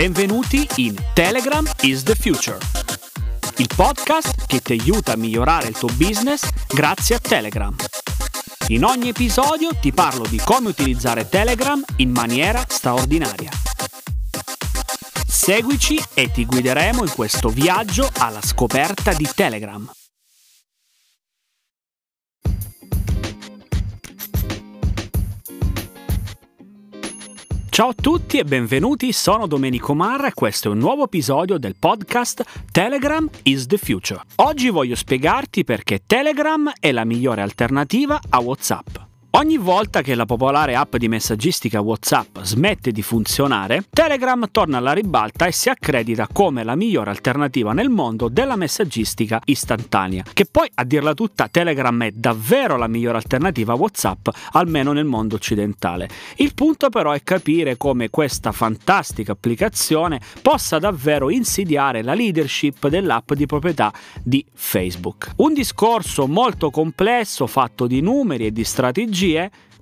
Benvenuti in Telegram is the Future, il podcast che ti aiuta a migliorare il tuo business grazie a Telegram. In ogni episodio ti parlo di come utilizzare Telegram in maniera straordinaria. Seguici e ti guideremo in questo viaggio alla scoperta di Telegram. Ciao a tutti e benvenuti, sono Domenico Marra e questo è un nuovo episodio del podcast Telegram is the Future. Oggi voglio spiegarti perché Telegram è la migliore alternativa a WhatsApp. Ogni volta che la popolare app di messaggistica WhatsApp smette di funzionare, Telegram torna alla ribalta e si accredita come la migliore alternativa nel mondo della messaggistica istantanea. Che poi, a dirla tutta, Telegram è davvero la migliore alternativa a WhatsApp, almeno nel mondo occidentale. Il punto però è capire come questa fantastica applicazione possa davvero insidiare la leadership dell'app di proprietà di Facebook. Un discorso molto complesso, fatto di numeri e di strategie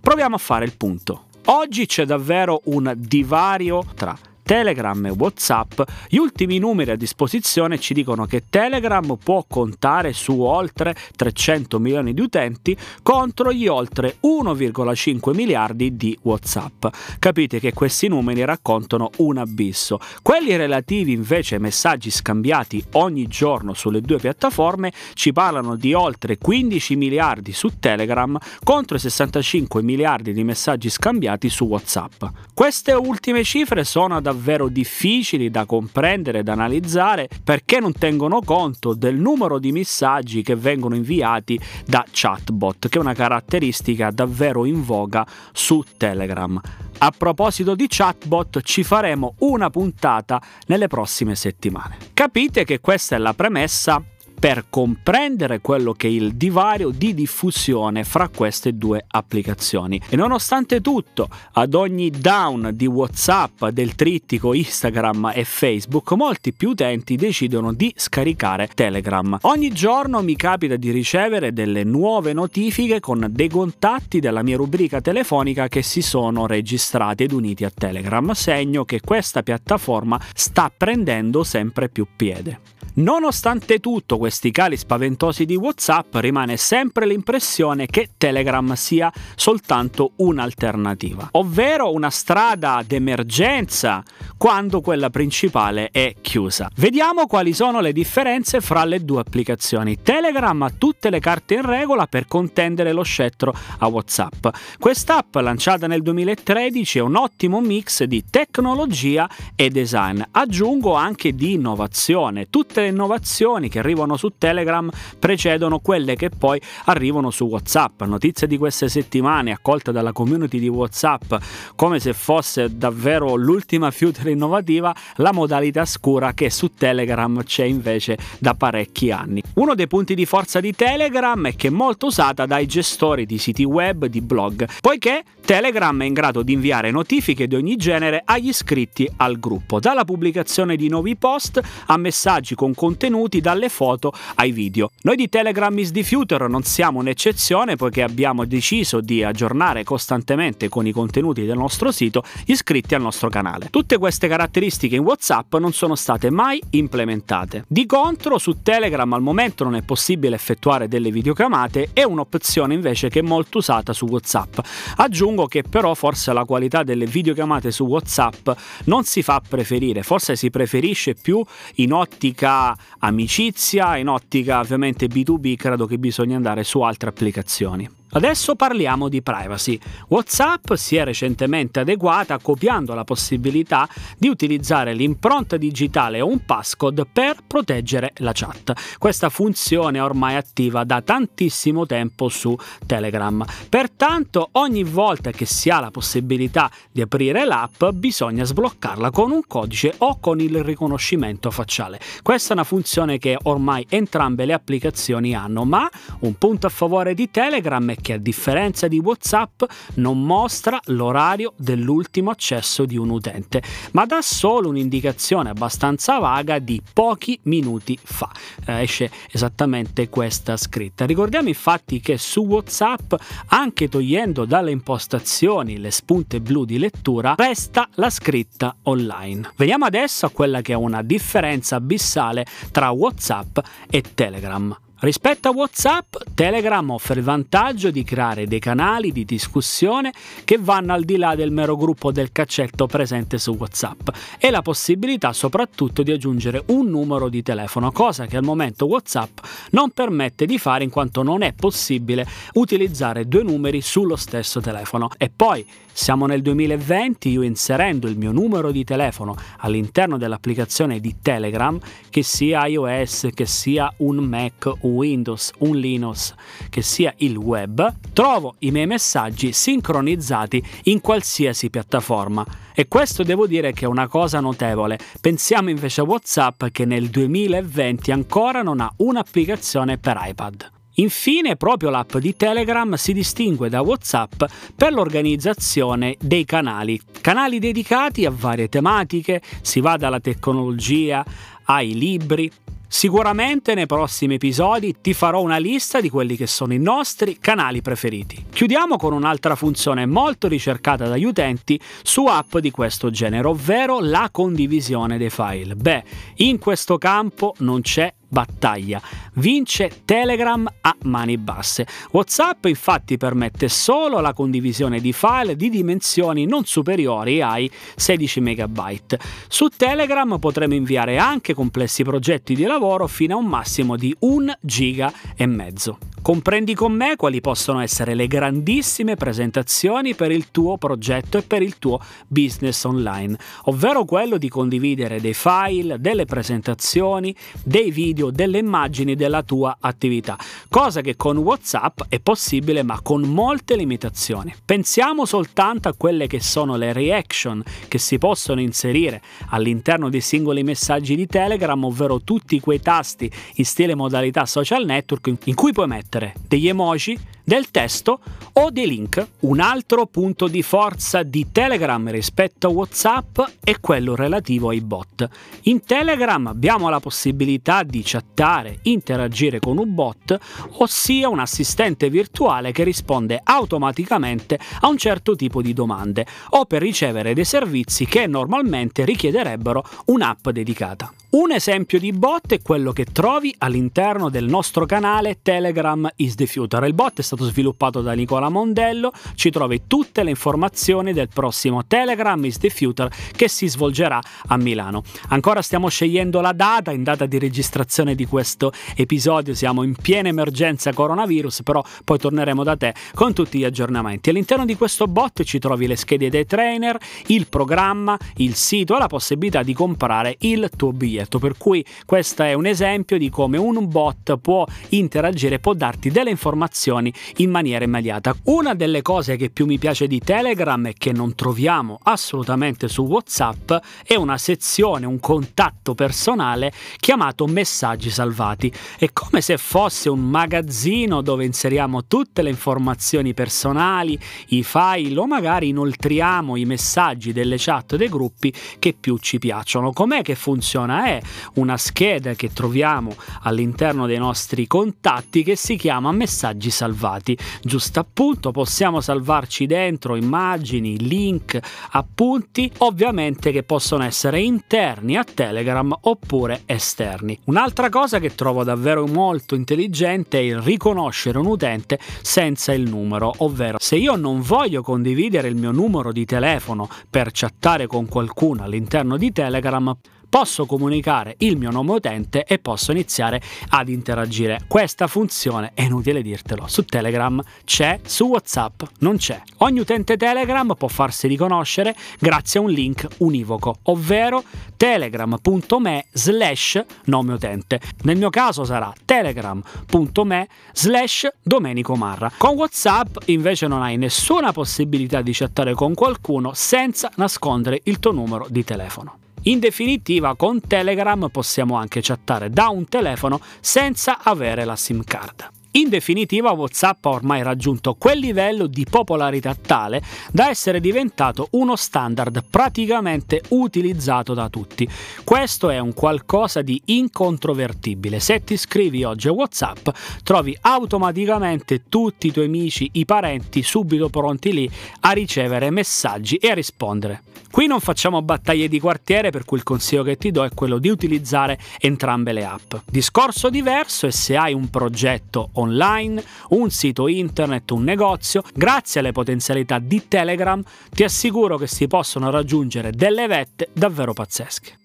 proviamo a fare il punto. Oggi c'è davvero un divario tra Telegram e WhatsApp, gli ultimi numeri a disposizione ci dicono che Telegram può contare su oltre 300 milioni di utenti contro gli oltre 1,5 miliardi di WhatsApp. Capite che questi numeri raccontano un abisso. Quelli relativi invece ai messaggi scambiati ogni giorno sulle due piattaforme ci parlano di oltre 15 miliardi su Telegram contro i 65 miliardi di messaggi scambiati su WhatsApp. Queste ultime cifre sono davvero davvero difficili da comprendere da analizzare perché non tengono conto del numero di messaggi che vengono inviati da chatbot, che è una caratteristica davvero in voga su Telegram. A proposito di chatbot, ci faremo una puntata nelle prossime settimane. Capite che questa è la premessa per comprendere quello che è il divario di diffusione fra queste due applicazioni. E nonostante tutto, ad ogni down di WhatsApp, del trittico Instagram e Facebook, molti più utenti decidono di scaricare Telegram. Ogni giorno mi capita di ricevere delle nuove notifiche con dei contatti della mia rubrica telefonica che si sono registrati ed uniti a Telegram, segno che questa piattaforma sta prendendo sempre più piede. Nonostante tutto questi cali spaventosi di WhatsApp rimane sempre l'impressione che Telegram sia soltanto un'alternativa, ovvero una strada d'emergenza quando quella principale è chiusa. Vediamo quali sono le differenze fra le due applicazioni. Telegram ha tutte le carte in regola per contendere lo scettro a WhatsApp. Quest'app lanciata nel 2013 è un ottimo mix di tecnologia e design, aggiungo anche di innovazione. Tutte le innovazioni che arrivano su Telegram precedono quelle che poi arrivano su WhatsApp. Notizie di queste settimane accolte dalla community di WhatsApp come se fosse davvero l'ultima future innovativa, la modalità scura che su Telegram c'è invece da parecchi anni. Uno dei punti di forza di Telegram è che è molto usata dai gestori di siti web, di blog, poiché Telegram è in grado di inviare notifiche di ogni genere agli iscritti al gruppo, dalla pubblicazione di nuovi post a messaggi con contenuti dalle foto ai video. Noi di Telegram is the Future non siamo un'eccezione poiché abbiamo deciso di aggiornare costantemente con i contenuti del nostro sito iscritti al nostro canale. Tutte queste caratteristiche in WhatsApp non sono state mai implementate. Di contro su Telegram al momento non è possibile effettuare delle videochiamate, è un'opzione invece che è molto usata su WhatsApp. Aggiungo che però forse la qualità delle videochiamate su WhatsApp non si fa preferire, forse si preferisce più in ottica amicizia, in ottica ovviamente B2B credo che bisogna andare su altre applicazioni. Adesso parliamo di privacy. WhatsApp si è recentemente adeguata copiando la possibilità di utilizzare l'impronta digitale o un passcode per proteggere la chat. Questa funzione è ormai attiva da tantissimo tempo su Telegram. Pertanto ogni volta che si ha la possibilità di aprire l'app bisogna sbloccarla con un codice o con il riconoscimento facciale. Questa è una funzione che ormai entrambe le applicazioni hanno, ma un punto a favore di Telegram è che a differenza di WhatsApp non mostra l'orario dell'ultimo accesso di un utente, ma dà solo un'indicazione abbastanza vaga di pochi minuti fa. Eh, esce esattamente questa scritta. Ricordiamo infatti che su WhatsApp, anche togliendo dalle impostazioni le spunte blu di lettura, resta la scritta online. Veniamo adesso a quella che è una differenza abissale tra WhatsApp e Telegram. Rispetto a WhatsApp, Telegram offre il vantaggio di creare dei canali di discussione che vanno al di là del mero gruppo del caccetto presente su WhatsApp e la possibilità soprattutto di aggiungere un numero di telefono, cosa che al momento WhatsApp non permette di fare in quanto non è possibile utilizzare due numeri sullo stesso telefono. E poi siamo nel 2020, io inserendo il mio numero di telefono all'interno dell'applicazione di Telegram, che sia iOS, che sia un Mac, un Windows, un Linux, che sia il web, trovo i miei messaggi sincronizzati in qualsiasi piattaforma. E questo devo dire che è una cosa notevole. Pensiamo invece a WhatsApp che nel 2020 ancora non ha un'applicazione per iPad. Infine, proprio l'app di Telegram si distingue da WhatsApp per l'organizzazione dei canali, canali dedicati a varie tematiche, si va dalla tecnologia ai libri, Sicuramente nei prossimi episodi ti farò una lista di quelli che sono i nostri canali preferiti. Chiudiamo con un'altra funzione molto ricercata dagli utenti su app di questo genere, ovvero la condivisione dei file. Beh, in questo campo non c'è battaglia. Vince Telegram a mani basse. WhatsApp infatti permette solo la condivisione di file di dimensioni non superiori ai 16 MB. Su Telegram potremo inviare anche complessi progetti di lavoro fino a un massimo di 1 giga e mezzo. Comprendi con me quali possono essere le grandissime presentazioni per il tuo progetto e per il tuo business online, ovvero quello di condividere dei file, delle presentazioni, dei video, delle immagini della tua attività, cosa che con WhatsApp è possibile ma con molte limitazioni. Pensiamo soltanto a quelle che sono le reaction che si possono inserire all'interno dei singoli messaggi di Telegram, ovvero tutti quei tasti in stile modalità social network in cui puoi mettere degli emoji, del testo o dei link. Un altro punto di forza di Telegram rispetto a WhatsApp è quello relativo ai bot. In Telegram abbiamo la possibilità di chattare, interagire con un bot, ossia un assistente virtuale che risponde automaticamente a un certo tipo di domande o per ricevere dei servizi che normalmente richiederebbero un'app dedicata. Un esempio di bot è quello che trovi all'interno del nostro canale Telegram is the Future. Il bot è stato sviluppato da Nicola Mondello, ci trovi tutte le informazioni del prossimo Telegram is the Future che si svolgerà a Milano. Ancora stiamo scegliendo la data, in data di registrazione di questo episodio siamo in piena emergenza coronavirus, però poi torneremo da te con tutti gli aggiornamenti. All'interno di questo bot ci trovi le schede dei trainer, il programma, il sito e la possibilità di comprare il tuo biglietto biglietto, per cui questo è un esempio di come un bot può interagire, può darti delle informazioni in maniera immediata. Una delle cose che più mi piace di Telegram e che non troviamo assolutamente su WhatsApp è una sezione, un contatto personale chiamato messaggi salvati. È come se fosse un magazzino dove inseriamo tutte le informazioni personali, i file o magari inoltriamo i messaggi delle chat dei gruppi che più ci piacciono. Com'è che funziona? È una scheda che troviamo all'interno dei nostri contatti che si chiama messaggi salvati. Giusto appunto, possiamo salvarci dentro immagini, link, appunti, ovviamente che possono essere interni a Telegram oppure esterni. Un'altra cosa che trovo davvero molto intelligente è il riconoscere un utente senza il numero, ovvero se io non voglio condividere il mio numero di telefono per chattare con qualcuno all'interno di Telegram, posso comunicare il mio nome utente e posso iniziare ad interagire. Questa funzione è inutile dirtelo, su Telegram c'è, su WhatsApp non c'è. Ogni utente Telegram può farsi riconoscere grazie a un link univoco, ovvero telegram.me slash nome utente. Nel mio caso sarà telegram.me slash Domenico Marra. Con WhatsApp invece non hai nessuna possibilità di chattare con qualcuno senza nascondere il tuo numero di telefono. In definitiva, con Telegram possiamo anche chattare da un telefono senza avere la SIM card. In definitiva WhatsApp ha ormai raggiunto quel livello di popolarità tale da essere diventato uno standard praticamente utilizzato da tutti. Questo è un qualcosa di incontrovertibile. Se ti scrivi oggi a WhatsApp trovi automaticamente tutti i tuoi amici, i parenti subito pronti lì a ricevere messaggi e a rispondere. Qui non facciamo battaglie di quartiere per cui il consiglio che ti do è quello di utilizzare entrambe le app. Discorso diverso è se hai un progetto online, un sito internet, un negozio, grazie alle potenzialità di Telegram ti assicuro che si possono raggiungere delle vette davvero pazzesche.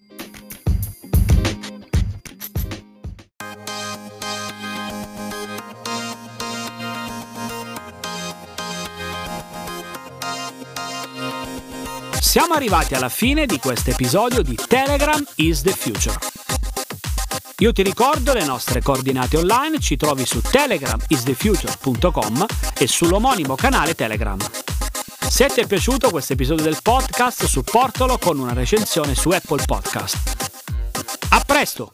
Siamo arrivati alla fine di questo episodio di Telegram is the Future. Io ti ricordo le nostre coordinate online, ci trovi su telegramisthefuture.com e sull'omonimo canale Telegram. Se ti è piaciuto questo episodio del podcast, supportalo con una recensione su Apple Podcast. A presto!